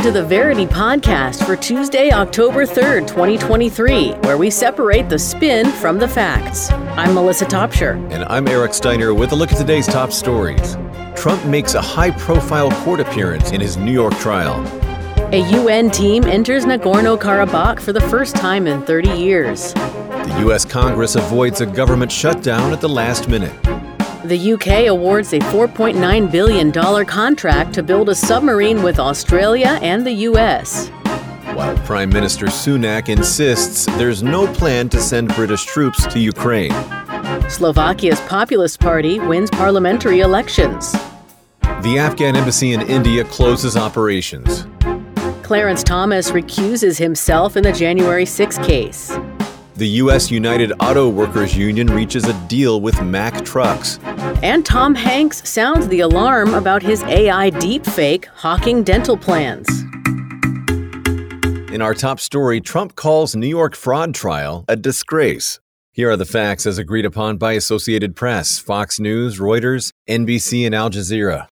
Welcome to the Verity Podcast for Tuesday, October 3rd, 2023, where we separate the spin from the facts. I'm Melissa Topshire. And I'm Eric Steiner with a look at today's top stories. Trump makes a high profile court appearance in his New York trial. A UN team enters Nagorno Karabakh for the first time in 30 years. The U.S. Congress avoids a government shutdown at the last minute. The UK awards a $4.9 billion contract to build a submarine with Australia and the US. While Prime Minister Sunak insists there's no plan to send British troops to Ukraine. Slovakia's Populist Party wins parliamentary elections. The Afghan embassy in India closes operations. Clarence Thomas recuses himself in the January 6 case. The U.S. United Auto Workers Union reaches a deal with Mack Trucks. And Tom Hanks sounds the alarm about his AI deepfake hawking dental plans. In our top story, Trump calls New York fraud trial a disgrace. Here are the facts as agreed upon by Associated Press, Fox News, Reuters, NBC, and Al Jazeera.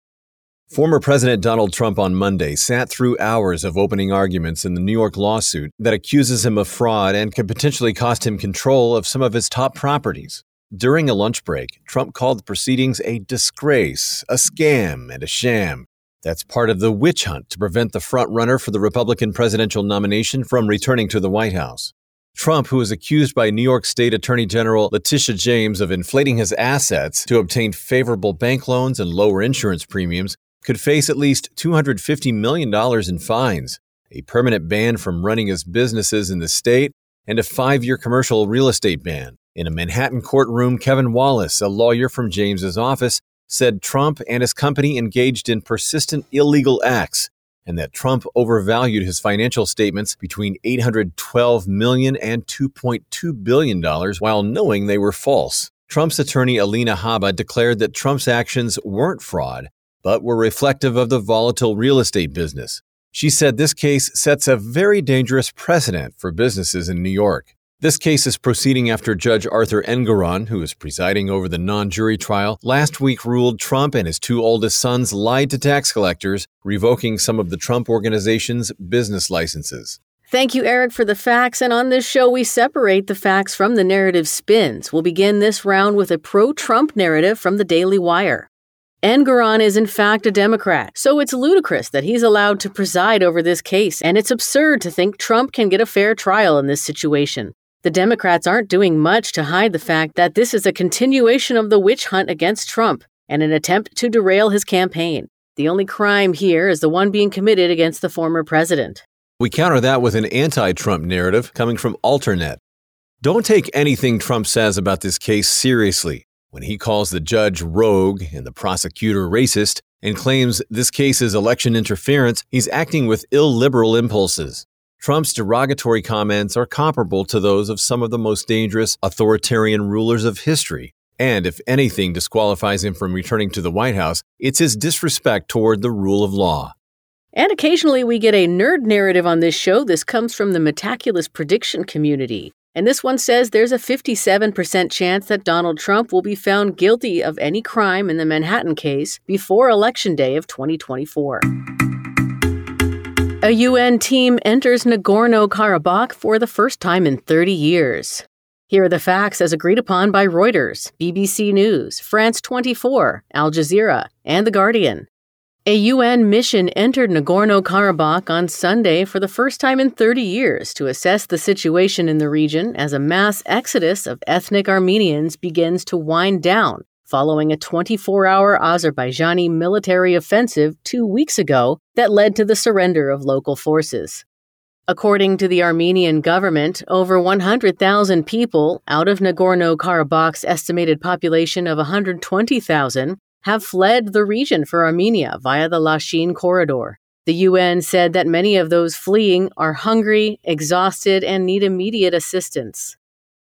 Former President Donald Trump on Monday sat through hours of opening arguments in the New York lawsuit that accuses him of fraud and could potentially cost him control of some of his top properties. During a lunch break, Trump called the proceedings a disgrace, a scam, and a sham. That's part of the witch hunt to prevent the frontrunner for the Republican presidential nomination from returning to the White House. Trump, who is accused by New York State Attorney General Letitia James of inflating his assets to obtain favorable bank loans and lower insurance premiums, could face at least $250 million in fines, a permanent ban from running his businesses in the state, and a five year commercial real estate ban. In a Manhattan courtroom, Kevin Wallace, a lawyer from James's office, said Trump and his company engaged in persistent illegal acts and that Trump overvalued his financial statements between 812 million and 2.2 billion dollars while knowing they were false. Trump's attorney Alina Habba declared that Trump's actions weren't fraud, but were reflective of the volatile real estate business. She said this case sets a very dangerous precedent for businesses in New York. This case is proceeding after Judge Arthur Engoron, who is presiding over the non jury trial, last week ruled Trump and his two oldest sons lied to tax collectors, revoking some of the Trump organization's business licenses. Thank you, Eric, for the facts. And on this show, we separate the facts from the narrative spins. We'll begin this round with a pro Trump narrative from the Daily Wire. Engoron is in fact a Democrat, so it's ludicrous that he's allowed to preside over this case, and it's absurd to think Trump can get a fair trial in this situation. The Democrats aren't doing much to hide the fact that this is a continuation of the witch hunt against Trump and an attempt to derail his campaign. The only crime here is the one being committed against the former president. We counter that with an anti Trump narrative coming from Alternet. Don't take anything Trump says about this case seriously when he calls the judge rogue and the prosecutor racist and claims this case is election interference, he's acting with illiberal impulses. Trump's derogatory comments are comparable to those of some of the most dangerous authoritarian rulers of history. And if anything disqualifies him from returning to the White House, it's his disrespect toward the rule of law. And occasionally we get a nerd narrative on this show. This comes from the Metaculus prediction community. And this one says there's a 57% chance that Donald Trump will be found guilty of any crime in the Manhattan case before Election Day of 2024. A UN team enters Nagorno Karabakh for the first time in 30 years. Here are the facts as agreed upon by Reuters, BBC News, France 24, Al Jazeera, and The Guardian. A UN mission entered Nagorno Karabakh on Sunday for the first time in 30 years to assess the situation in the region as a mass exodus of ethnic Armenians begins to wind down following a 24 hour Azerbaijani military offensive two weeks ago that led to the surrender of local forces. According to the Armenian government, over 100,000 people out of Nagorno Karabakh's estimated population of 120,000 have fled the region for Armenia via the Lachin corridor. The UN said that many of those fleeing are hungry, exhausted, and need immediate assistance.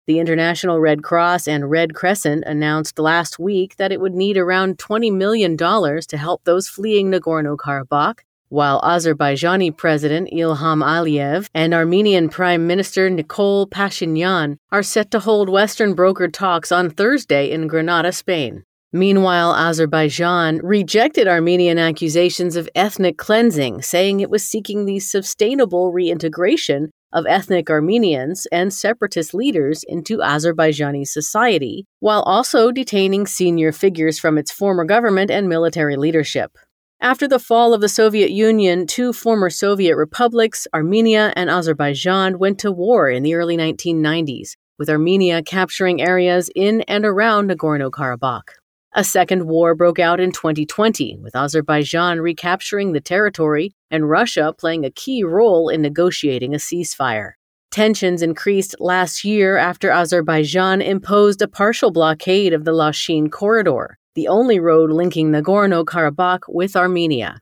The International Red Cross and Red Crescent announced last week that it would need around $20 million to help those fleeing Nagorno Karabakh, while Azerbaijani President Ilham Aliyev and Armenian Prime Minister Nikol Pashinyan are set to hold Western brokered talks on Thursday in Granada, Spain. Meanwhile, Azerbaijan rejected Armenian accusations of ethnic cleansing, saying it was seeking the sustainable reintegration of ethnic Armenians and separatist leaders into Azerbaijani society, while also detaining senior figures from its former government and military leadership. After the fall of the Soviet Union, two former Soviet republics, Armenia and Azerbaijan, went to war in the early 1990s, with Armenia capturing areas in and around Nagorno Karabakh. A second war broke out in 2020, with Azerbaijan recapturing the territory and Russia playing a key role in negotiating a ceasefire. Tensions increased last year after Azerbaijan imposed a partial blockade of the Lachin corridor, the only road linking Nagorno Karabakh with Armenia.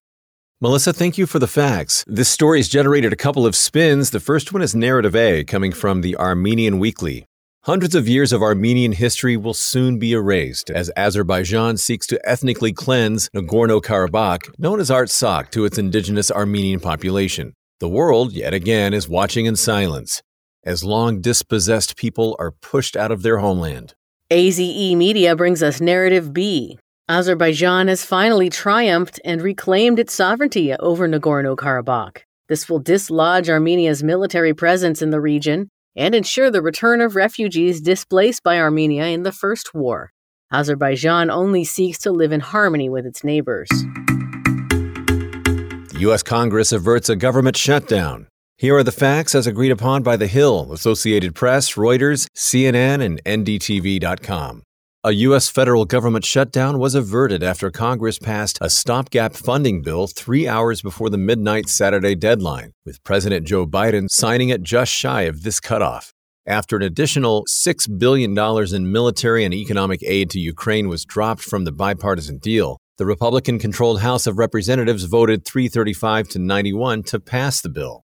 Melissa, thank you for the facts. This story has generated a couple of spins. The first one is Narrative A, coming from the Armenian Weekly. Hundreds of years of Armenian history will soon be erased as Azerbaijan seeks to ethnically cleanse Nagorno Karabakh, known as Artsakh, to its indigenous Armenian population. The world, yet again, is watching in silence as long dispossessed people are pushed out of their homeland. AZE Media brings us Narrative B. Azerbaijan has finally triumphed and reclaimed its sovereignty over Nagorno Karabakh. This will dislodge Armenia's military presence in the region and ensure the return of refugees displaced by Armenia in the First War. Azerbaijan only seeks to live in harmony with its neighbors. The U.S. Congress averts a government shutdown. Here are the facts as agreed upon by The Hill, Associated Press, Reuters, CNN, and NDTV.com. A U.S. federal government shutdown was averted after Congress passed a stopgap funding bill three hours before the midnight Saturday deadline, with President Joe Biden signing it just shy of this cutoff. After an additional $6 billion in military and economic aid to Ukraine was dropped from the bipartisan deal, the Republican controlled House of Representatives voted 335 to 91 to pass the bill.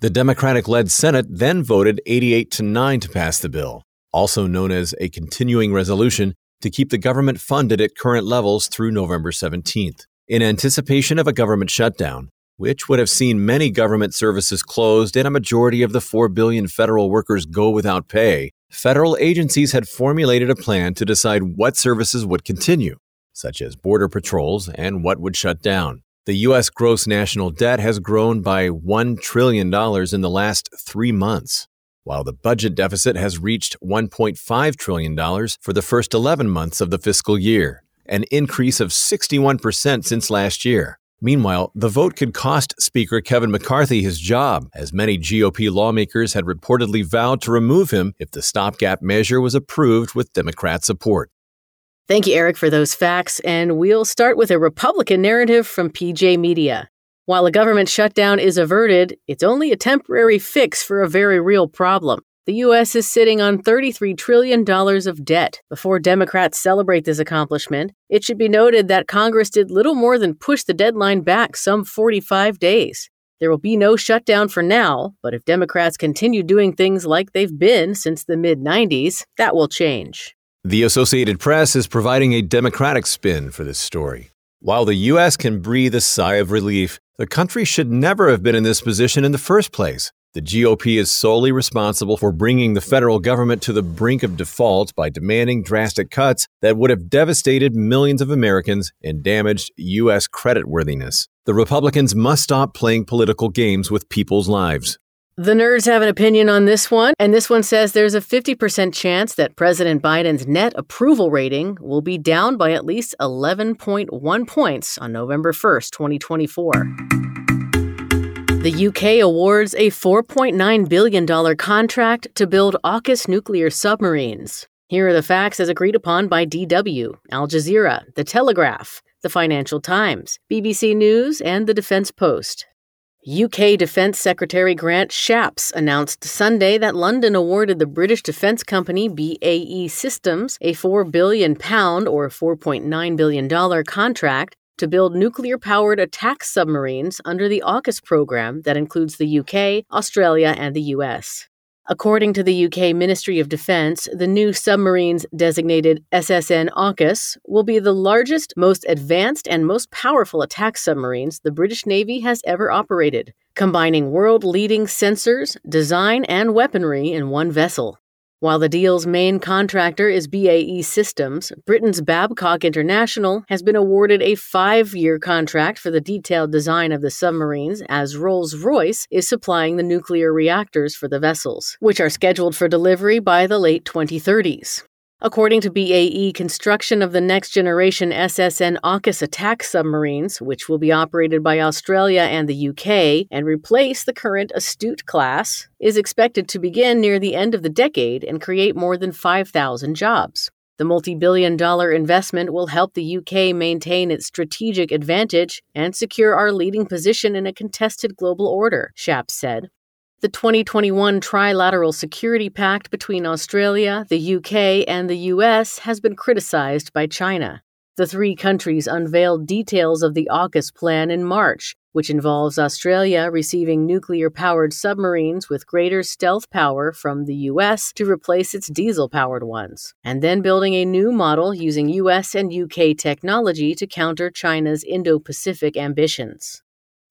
The Democratic led Senate then voted 88 to 9 to pass the bill also known as a continuing resolution, to keep the government funded at current levels through November 17th. In anticipation of a government shutdown, which would have seen many government services closed and a majority of the 4 billion federal workers go without pay, federal agencies had formulated a plan to decide what services would continue, such as border patrols, and what would shut down. The U.S. gross national debt has grown by $1 trillion in the last three months while the budget deficit has reached $1.5 trillion for the first 11 months of the fiscal year, an increase of 61% since last year. Meanwhile, the vote could cost Speaker Kevin McCarthy his job, as many GOP lawmakers had reportedly vowed to remove him if the stopgap measure was approved with Democrat support. Thank you, Eric, for those facts. And we'll start with a Republican narrative from PJ Media. While a government shutdown is averted, it's only a temporary fix for a very real problem. The U.S. is sitting on $33 trillion of debt. Before Democrats celebrate this accomplishment, it should be noted that Congress did little more than push the deadline back some 45 days. There will be no shutdown for now, but if Democrats continue doing things like they've been since the mid 90s, that will change. The Associated Press is providing a Democratic spin for this story. While the U.S. can breathe a sigh of relief, the country should never have been in this position in the first place. The GOP is solely responsible for bringing the federal government to the brink of default by demanding drastic cuts that would have devastated millions of Americans and damaged U.S. creditworthiness. The Republicans must stop playing political games with people's lives. The nerds have an opinion on this one, and this one says there's a 50% chance that President Biden's net approval rating will be down by at least 11.1 points on November 1st, 2024. The UK awards a $4.9 billion contract to build AUKUS nuclear submarines. Here are the facts as agreed upon by DW, Al Jazeera, The Telegraph, The Financial Times, BBC News, and The Defense Post. UK Defence Secretary Grant Shapps announced Sunday that London awarded the British defence company BAE Systems a £4 billion or $4.9 billion contract to build nuclear powered attack submarines under the AUKUS program that includes the UK, Australia, and the US. According to the UK Ministry of Defence, the new submarines designated SSN AUKUS will be the largest, most advanced, and most powerful attack submarines the British Navy has ever operated, combining world leading sensors, design, and weaponry in one vessel. While the deal's main contractor is BAE Systems, Britain's Babcock International has been awarded a five year contract for the detailed design of the submarines, as Rolls Royce is supplying the nuclear reactors for the vessels, which are scheduled for delivery by the late 2030s. According to BAE, construction of the next generation SSN AUKUS attack submarines, which will be operated by Australia and the UK and replace the current Astute class, is expected to begin near the end of the decade and create more than 5,000 jobs. The multi billion dollar investment will help the UK maintain its strategic advantage and secure our leading position in a contested global order, Shapps said. The 2021 Trilateral Security Pact between Australia, the UK, and the US has been criticized by China. The three countries unveiled details of the AUKUS plan in March, which involves Australia receiving nuclear powered submarines with greater stealth power from the US to replace its diesel powered ones, and then building a new model using US and UK technology to counter China's Indo Pacific ambitions.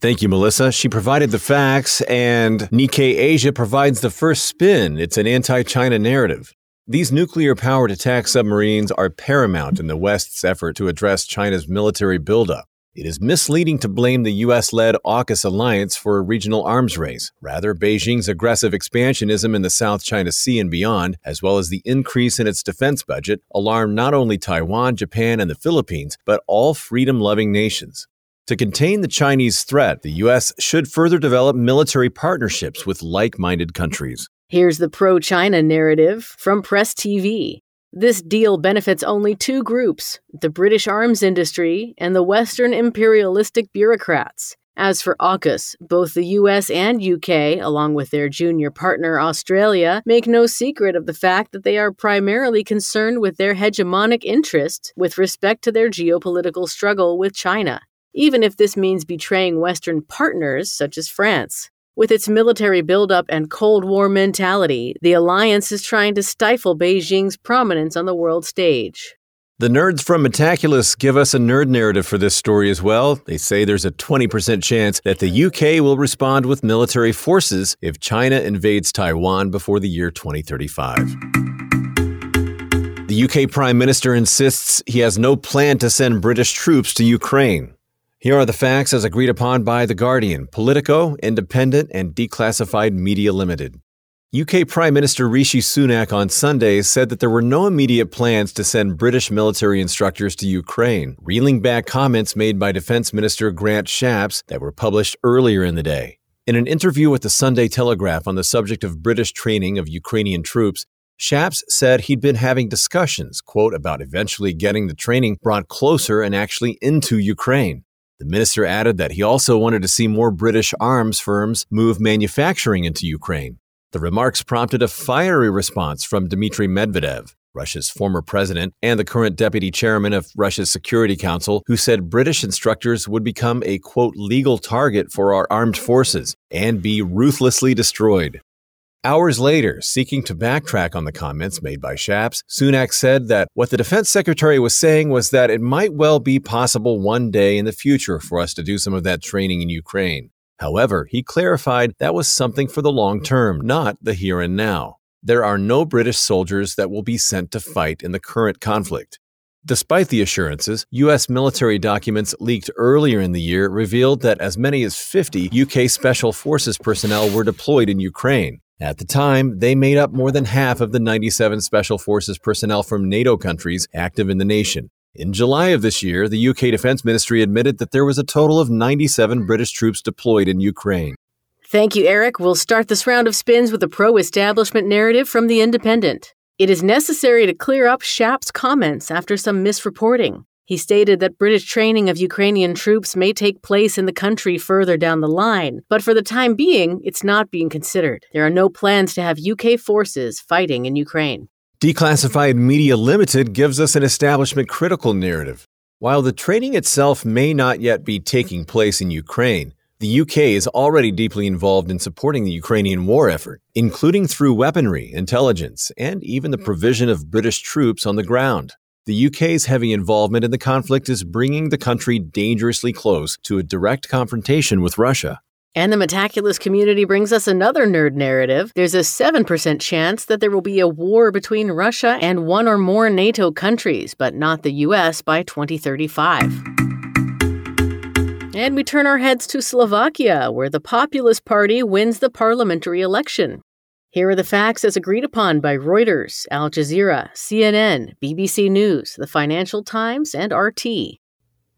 Thank you, Melissa. She provided the facts, and Nikkei Asia provides the first spin. It's an anti China narrative. These nuclear powered attack submarines are paramount in the West's effort to address China's military buildup. It is misleading to blame the US led AUKUS alliance for a regional arms race. Rather, Beijing's aggressive expansionism in the South China Sea and beyond, as well as the increase in its defense budget, alarm not only Taiwan, Japan, and the Philippines, but all freedom loving nations. To contain the Chinese threat, the U.S. should further develop military partnerships with like minded countries. Here's the pro China narrative from Press TV. This deal benefits only two groups the British arms industry and the Western imperialistic bureaucrats. As for AUKUS, both the US and UK, along with their junior partner Australia, make no secret of the fact that they are primarily concerned with their hegemonic interests with respect to their geopolitical struggle with China even if this means betraying Western partners such as France. With its military buildup and Cold War mentality, the alliance is trying to stifle Beijing's prominence on the world stage. The nerds from Metaculus give us a nerd narrative for this story as well. They say there's a 20% chance that the UK will respond with military forces if China invades Taiwan before the year 2035. The UK Prime Minister insists he has no plan to send British troops to Ukraine. Here are the facts as agreed upon by The Guardian, Politico, Independent, and Declassified Media Limited. UK Prime Minister Rishi Sunak on Sunday said that there were no immediate plans to send British military instructors to Ukraine, reeling back comments made by Defense Minister Grant Shapps that were published earlier in the day. In an interview with the Sunday Telegraph on the subject of British training of Ukrainian troops, Shapps said he'd been having discussions, quote, about eventually getting the training brought closer and actually into Ukraine. The minister added that he also wanted to see more British arms firms move manufacturing into Ukraine. The remarks prompted a fiery response from Dmitry Medvedev, Russia's former president and the current deputy chairman of Russia's Security Council, who said British instructors would become a quote legal target for our armed forces and be ruthlessly destroyed. Hours later, seeking to backtrack on the comments made by Shapps, Sunak said that what the defense secretary was saying was that it might well be possible one day in the future for us to do some of that training in Ukraine. However, he clarified that was something for the long term, not the here and now. There are no British soldiers that will be sent to fight in the current conflict. Despite the assurances, U.S. military documents leaked earlier in the year revealed that as many as 50 UK Special Forces personnel were deployed in Ukraine. At the time, they made up more than half of the 97 Special Forces personnel from NATO countries active in the nation. In July of this year, the UK Defense Ministry admitted that there was a total of 97 British troops deployed in Ukraine. Thank you, Eric. We'll start this round of spins with a pro establishment narrative from The Independent. It is necessary to clear up Shapps' comments after some misreporting. He stated that British training of Ukrainian troops may take place in the country further down the line, but for the time being, it's not being considered. There are no plans to have UK forces fighting in Ukraine. Declassified Media Limited gives us an establishment critical narrative. While the training itself may not yet be taking place in Ukraine, the UK is already deeply involved in supporting the Ukrainian war effort, including through weaponry, intelligence, and even the provision of British troops on the ground. The UK's heavy involvement in the conflict is bringing the country dangerously close to a direct confrontation with Russia. And the Metaculus community brings us another nerd narrative. There's a 7% chance that there will be a war between Russia and one or more NATO countries, but not the US by 2035. And we turn our heads to Slovakia, where the Populist Party wins the parliamentary election. Here are the facts as agreed upon by Reuters, Al Jazeera, CNN, BBC News, the Financial Times, and RT.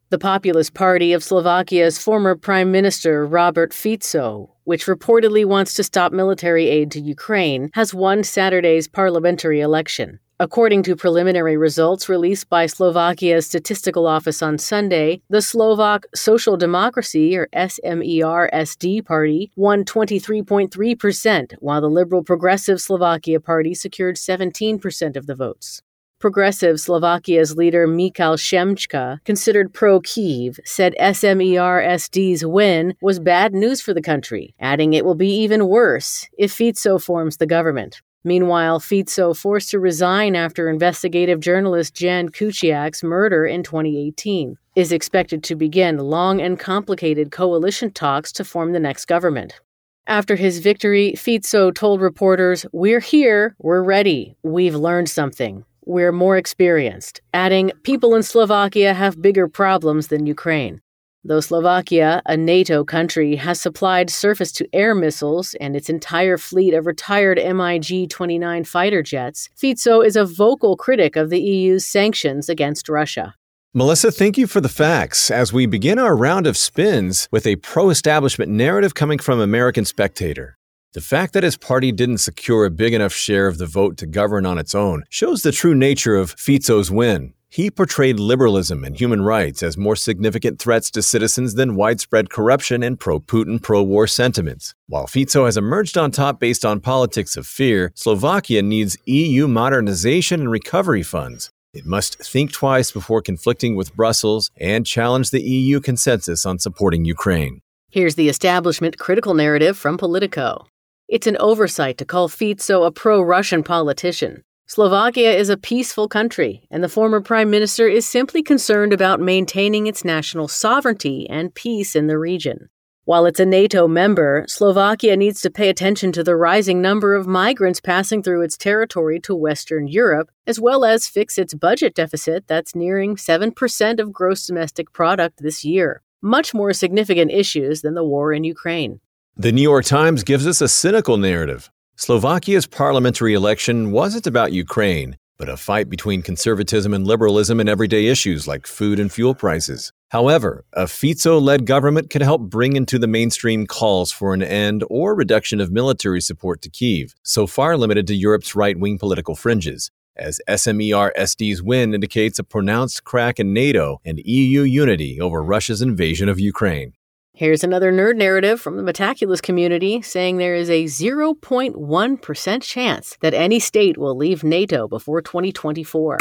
The Populist Party of Slovakia's former Prime Minister Robert Fico, which reportedly wants to stop military aid to Ukraine, has won Saturday's parliamentary election. According to preliminary results released by Slovakia's statistical office on Sunday, the Slovak Social Democracy, or SMER SD party, won 23.3%, while the Liberal Progressive Slovakia party secured 17% of the votes. Progressive Slovakia's leader Michal Šimečka, considered pro Kiev, said SMER SD's win was bad news for the country, adding it will be even worse if Fico forms the government. Meanwhile, Fico, forced to resign after investigative journalist Jan Kuciak's murder in 2018, is expected to begin long and complicated coalition talks to form the next government. After his victory, Fico told reporters, We're here, we're ready, we've learned something we're more experienced, adding, People in Slovakia have bigger problems than Ukraine. Though Slovakia, a NATO country, has supplied surface to air missiles and its entire fleet of retired MiG 29 fighter jets, Fico is a vocal critic of the EU's sanctions against Russia. Melissa, thank you for the facts as we begin our round of spins with a pro establishment narrative coming from American Spectator. The fact that his party didn't secure a big enough share of the vote to govern on its own shows the true nature of Fico's win. He portrayed liberalism and human rights as more significant threats to citizens than widespread corruption and pro Putin, pro war sentiments. While Fico has emerged on top based on politics of fear, Slovakia needs EU modernization and recovery funds. It must think twice before conflicting with Brussels and challenge the EU consensus on supporting Ukraine. Here's the establishment critical narrative from Politico. It's an oversight to call Fico a pro Russian politician. Slovakia is a peaceful country, and the former prime minister is simply concerned about maintaining its national sovereignty and peace in the region. While it's a NATO member, Slovakia needs to pay attention to the rising number of migrants passing through its territory to Western Europe, as well as fix its budget deficit that's nearing 7% of gross domestic product this year. Much more significant issues than the war in Ukraine. The New York Times gives us a cynical narrative. Slovakia's parliamentary election wasn't about Ukraine, but a fight between conservatism and liberalism in everyday issues like food and fuel prices. However, a Fico led government could help bring into the mainstream calls for an end or reduction of military support to Kiev, so far limited to Europe's right wing political fringes. As SMER SD's win indicates a pronounced crack in NATO and EU unity over Russia's invasion of Ukraine. Here's another nerd narrative from the Metaculus community saying there is a 0.1% chance that any state will leave NATO before 2024.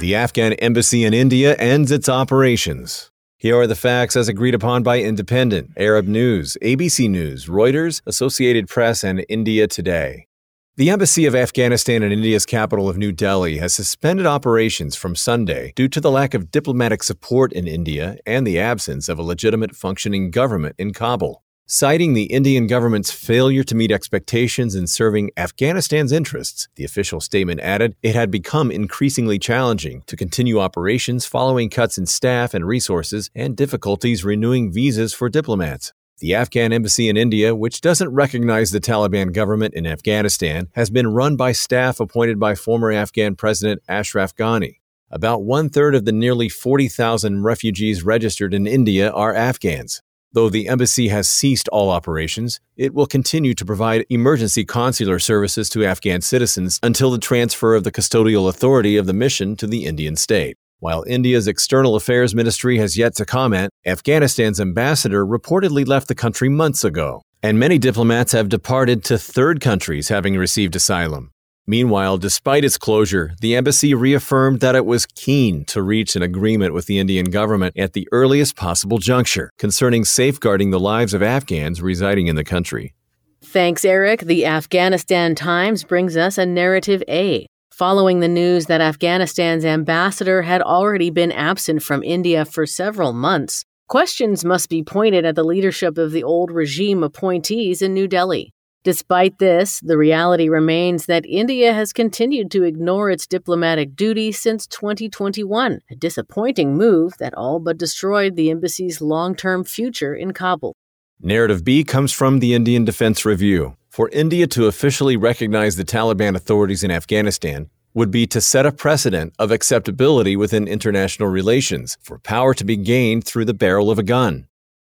The Afghan embassy in India ends its operations. Here are the facts as agreed upon by Independent, Arab News, ABC News, Reuters, Associated Press, and India Today. The Embassy of Afghanistan in India's capital of New Delhi has suspended operations from Sunday due to the lack of diplomatic support in India and the absence of a legitimate functioning government in Kabul. Citing the Indian government's failure to meet expectations in serving Afghanistan's interests, the official statement added it had become increasingly challenging to continue operations following cuts in staff and resources and difficulties renewing visas for diplomats. The Afghan embassy in India, which doesn't recognize the Taliban government in Afghanistan, has been run by staff appointed by former Afghan President Ashraf Ghani. About one third of the nearly 40,000 refugees registered in India are Afghans. Though the embassy has ceased all operations, it will continue to provide emergency consular services to Afghan citizens until the transfer of the custodial authority of the mission to the Indian state. While India's External Affairs Ministry has yet to comment, Afghanistan's ambassador reportedly left the country months ago, and many diplomats have departed to third countries having received asylum. Meanwhile, despite its closure, the embassy reaffirmed that it was keen to reach an agreement with the Indian government at the earliest possible juncture concerning safeguarding the lives of Afghans residing in the country. Thanks, Eric. The Afghanistan Times brings us a narrative A following the news that Afghanistan's ambassador had already been absent from India for several months. Questions must be pointed at the leadership of the old regime appointees in New Delhi. Despite this, the reality remains that India has continued to ignore its diplomatic duty since 2021, a disappointing move that all but destroyed the embassy's long term future in Kabul. Narrative B comes from the Indian Defense Review. For India to officially recognize the Taliban authorities in Afghanistan would be to set a precedent of acceptability within international relations for power to be gained through the barrel of a gun.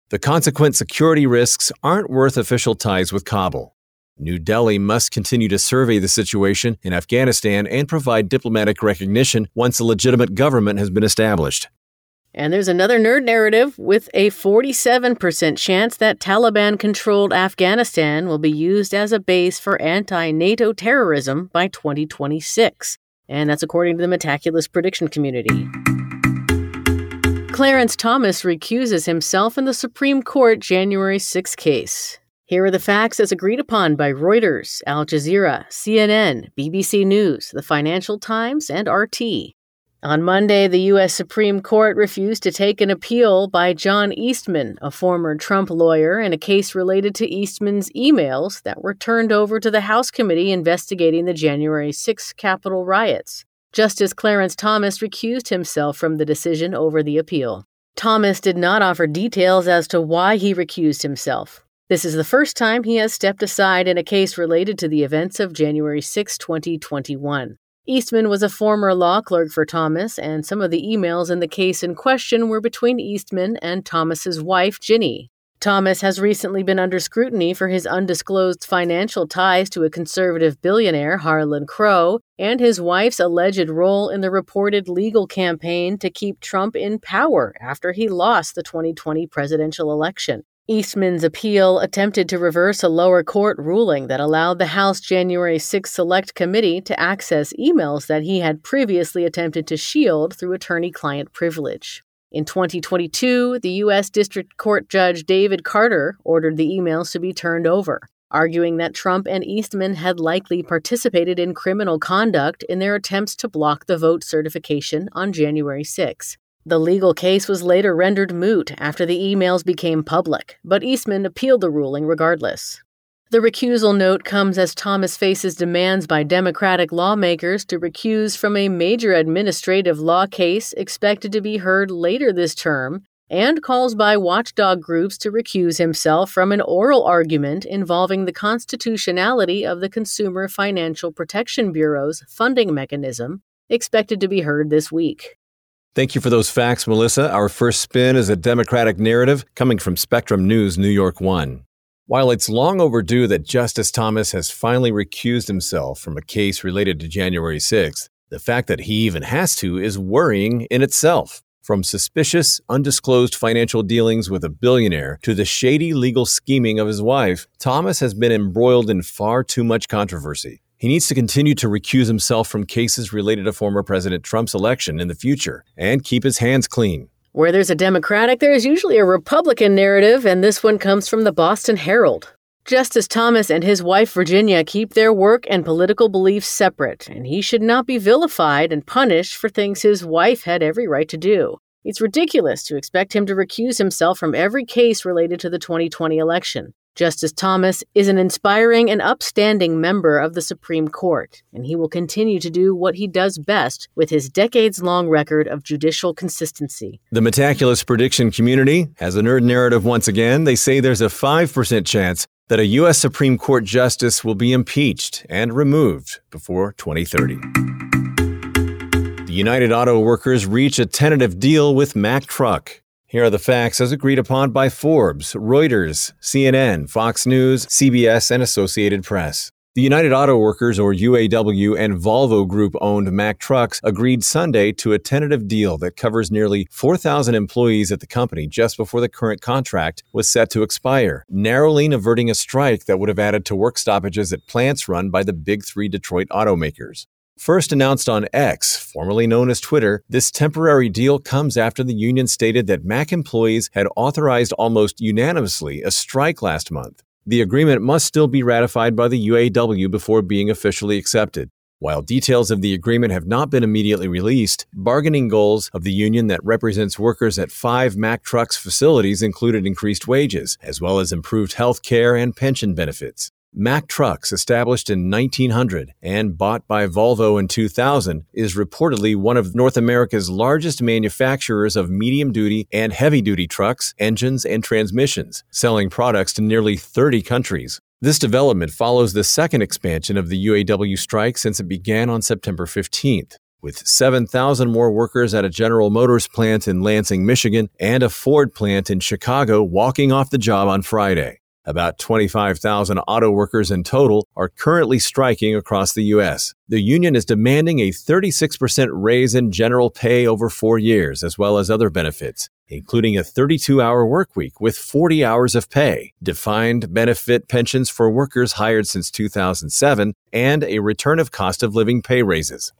The consequent security risks aren't worth official ties with Kabul. New Delhi must continue to survey the situation in Afghanistan and provide diplomatic recognition once a legitimate government has been established. And there's another nerd narrative with a 47% chance that Taliban controlled Afghanistan will be used as a base for anti NATO terrorism by 2026. And that's according to the Metaculus prediction community. Clarence Thomas recuses himself in the Supreme Court January 6 case. Here are the facts as agreed upon by Reuters, Al Jazeera, CNN, BBC News, the Financial Times, and RT. On Monday, the U.S. Supreme Court refused to take an appeal by John Eastman, a former Trump lawyer, in a case related to Eastman's emails that were turned over to the House committee investigating the January 6 Capitol riots. Justice Clarence Thomas recused himself from the decision over the appeal. Thomas did not offer details as to why he recused himself. This is the first time he has stepped aside in a case related to the events of January 6, 2021. Eastman was a former law clerk for Thomas, and some of the emails in the case in question were between Eastman and Thomas's wife, Ginni. Thomas has recently been under scrutiny for his undisclosed financial ties to a conservative billionaire, Harlan Crow, and his wife's alleged role in the reported legal campaign to keep Trump in power after he lost the 2020 presidential election. Eastman's appeal attempted to reverse a lower court ruling that allowed the House January 6 Select Committee to access emails that he had previously attempted to shield through attorney client privilege. In 2022, the U.S. District Court Judge David Carter ordered the emails to be turned over, arguing that Trump and Eastman had likely participated in criminal conduct in their attempts to block the vote certification on January 6. The legal case was later rendered moot after the emails became public, but Eastman appealed the ruling regardless. The recusal note comes as Thomas faces demands by Democratic lawmakers to recuse from a major administrative law case expected to be heard later this term, and calls by watchdog groups to recuse himself from an oral argument involving the constitutionality of the Consumer Financial Protection Bureau's funding mechanism, expected to be heard this week. Thank you for those facts, Melissa. Our first spin is a Democratic narrative coming from Spectrum News, New York One. While it's long overdue that Justice Thomas has finally recused himself from a case related to January 6th, the fact that he even has to is worrying in itself. From suspicious, undisclosed financial dealings with a billionaire to the shady legal scheming of his wife, Thomas has been embroiled in far too much controversy. He needs to continue to recuse himself from cases related to former President Trump's election in the future and keep his hands clean. Where there's a Democratic, there is usually a Republican narrative, and this one comes from the Boston Herald. Justice Thomas and his wife Virginia keep their work and political beliefs separate, and he should not be vilified and punished for things his wife had every right to do. It's ridiculous to expect him to recuse himself from every case related to the 2020 election. Justice Thomas is an inspiring and upstanding member of the Supreme Court, and he will continue to do what he does best with his decades long record of judicial consistency. The Metaculus prediction community has a nerd narrative once again. They say there's a 5% chance that a U.S. Supreme Court justice will be impeached and removed before 2030. The United Auto Workers reach a tentative deal with Mack Truck. Here are the facts as agreed upon by Forbes, Reuters, CNN, Fox News, CBS, and Associated Press. The United Auto Workers, or UAW, and Volvo Group owned Mack Trucks agreed Sunday to a tentative deal that covers nearly 4,000 employees at the company just before the current contract was set to expire, narrowly averting a strike that would have added to work stoppages at plants run by the big three Detroit automakers. First announced on X, formerly known as Twitter, this temporary deal comes after the union stated that Mack employees had authorized almost unanimously a strike last month. The agreement must still be ratified by the UAW before being officially accepted. While details of the agreement have not been immediately released, bargaining goals of the union that represents workers at five Mack Trucks facilities included increased wages, as well as improved health care and pension benefits. Mack Trucks, established in 1900 and bought by Volvo in 2000, is reportedly one of North America's largest manufacturers of medium duty and heavy duty trucks, engines, and transmissions, selling products to nearly 30 countries. This development follows the second expansion of the UAW strike since it began on September 15th. With 7,000 more workers at a General Motors plant in Lansing, Michigan, and a Ford plant in Chicago walking off the job on Friday. About 25,000 auto workers in total are currently striking across the U.S. The union is demanding a 36% raise in general pay over four years, as well as other benefits including a 32 hour work week with 40 hours of pay, defined benefit pensions for workers hired since 2007, and a return of cost of living pay raises.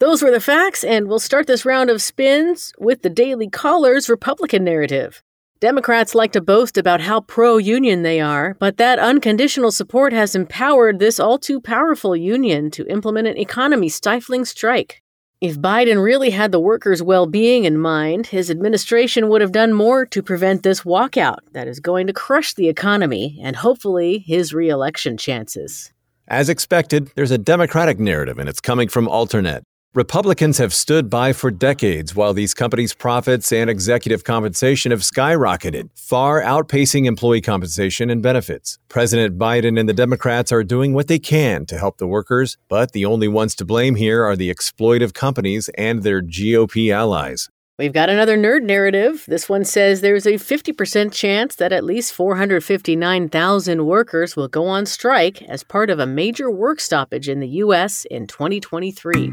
Those were the facts, and we'll start this round of spins with the Daily Caller's Republican narrative. Democrats like to boast about how pro union they are, but that unconditional support has empowered this all too powerful union to implement an economy stifling strike. If Biden really had the workers' well being in mind, his administration would have done more to prevent this walkout that is going to crush the economy and hopefully his reelection chances. As expected, there's a Democratic narrative, and it's coming from Alternet. Republicans have stood by for decades while these companies' profits and executive compensation have skyrocketed, far outpacing employee compensation and benefits. President Biden and the Democrats are doing what they can to help the workers, but the only ones to blame here are the exploitive companies and their GOP allies. We've got another nerd narrative. This one says there's a 50% chance that at least 459,000 workers will go on strike as part of a major work stoppage in the U.S. in 2023.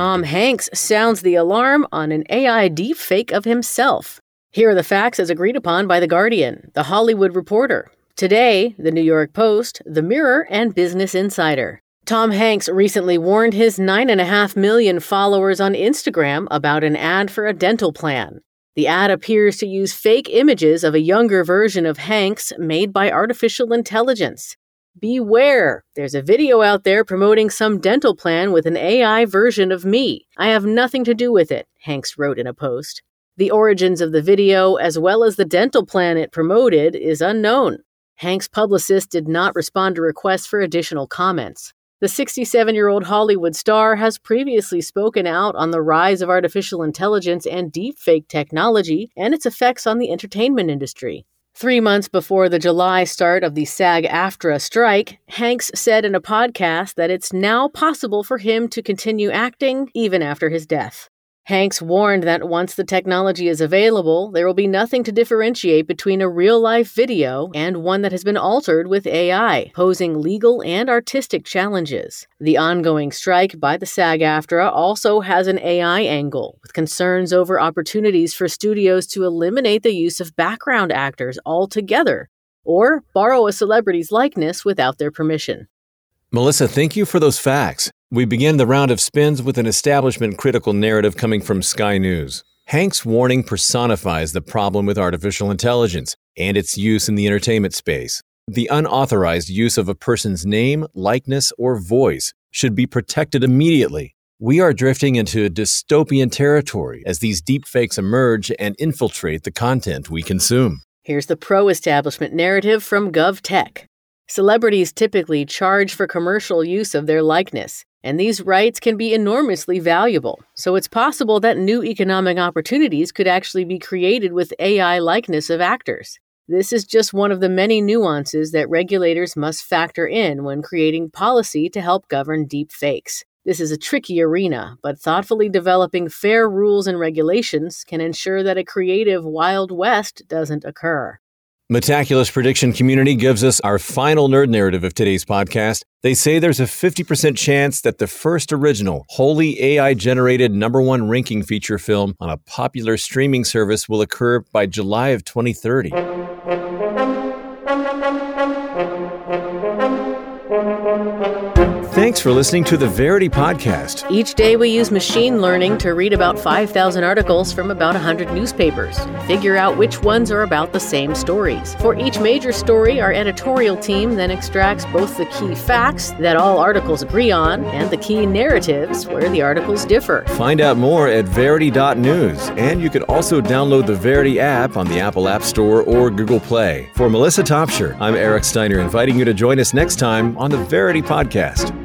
Tom Hanks sounds the alarm on an AI deepfake of himself. Here are the facts as agreed upon by The Guardian, The Hollywood Reporter, Today, The New York Post, The Mirror, and Business Insider. Tom Hanks recently warned his 9.5 million followers on Instagram about an ad for a dental plan. The ad appears to use fake images of a younger version of Hanks made by artificial intelligence. Beware! There's a video out there promoting some dental plan with an AI version of me. I have nothing to do with it, Hanks wrote in a post. The origins of the video, as well as the dental plan it promoted, is unknown. Hanks' publicist did not respond to requests for additional comments. The 67 year old Hollywood star has previously spoken out on the rise of artificial intelligence and deepfake technology and its effects on the entertainment industry. Three months before the July start of the SAG AFTRA strike, Hanks said in a podcast that it's now possible for him to continue acting even after his death. Hanks warned that once the technology is available, there will be nothing to differentiate between a real life video and one that has been altered with AI, posing legal and artistic challenges. The ongoing strike by the SAG AFTRA also has an AI angle, with concerns over opportunities for studios to eliminate the use of background actors altogether, or borrow a celebrity's likeness without their permission. Melissa, thank you for those facts. We begin the round of spins with an establishment critical narrative coming from Sky News. Hanks' warning personifies the problem with artificial intelligence and its use in the entertainment space. The unauthorized use of a person's name, likeness, or voice should be protected immediately. We are drifting into dystopian territory as these deepfakes emerge and infiltrate the content we consume. Here's the pro establishment narrative from GovTech. Celebrities typically charge for commercial use of their likeness, and these rights can be enormously valuable. So it's possible that new economic opportunities could actually be created with AI likeness of actors. This is just one of the many nuances that regulators must factor in when creating policy to help govern deep fakes. This is a tricky arena, but thoughtfully developing fair rules and regulations can ensure that a creative Wild West doesn't occur. Metaculus Prediction Community gives us our final nerd narrative of today's podcast. They say there's a 50% chance that the first original, wholly AI generated number one ranking feature film on a popular streaming service will occur by July of 2030. Thanks for listening to the Verity Podcast. Each day, we use machine learning to read about 5,000 articles from about 100 newspapers and figure out which ones are about the same stories. For each major story, our editorial team then extracts both the key facts that all articles agree on and the key narratives where the articles differ. Find out more at Verity.news, and you can also download the Verity app on the Apple App Store or Google Play. For Melissa Topshire, I'm Eric Steiner, inviting you to join us next time on the Verity Podcast.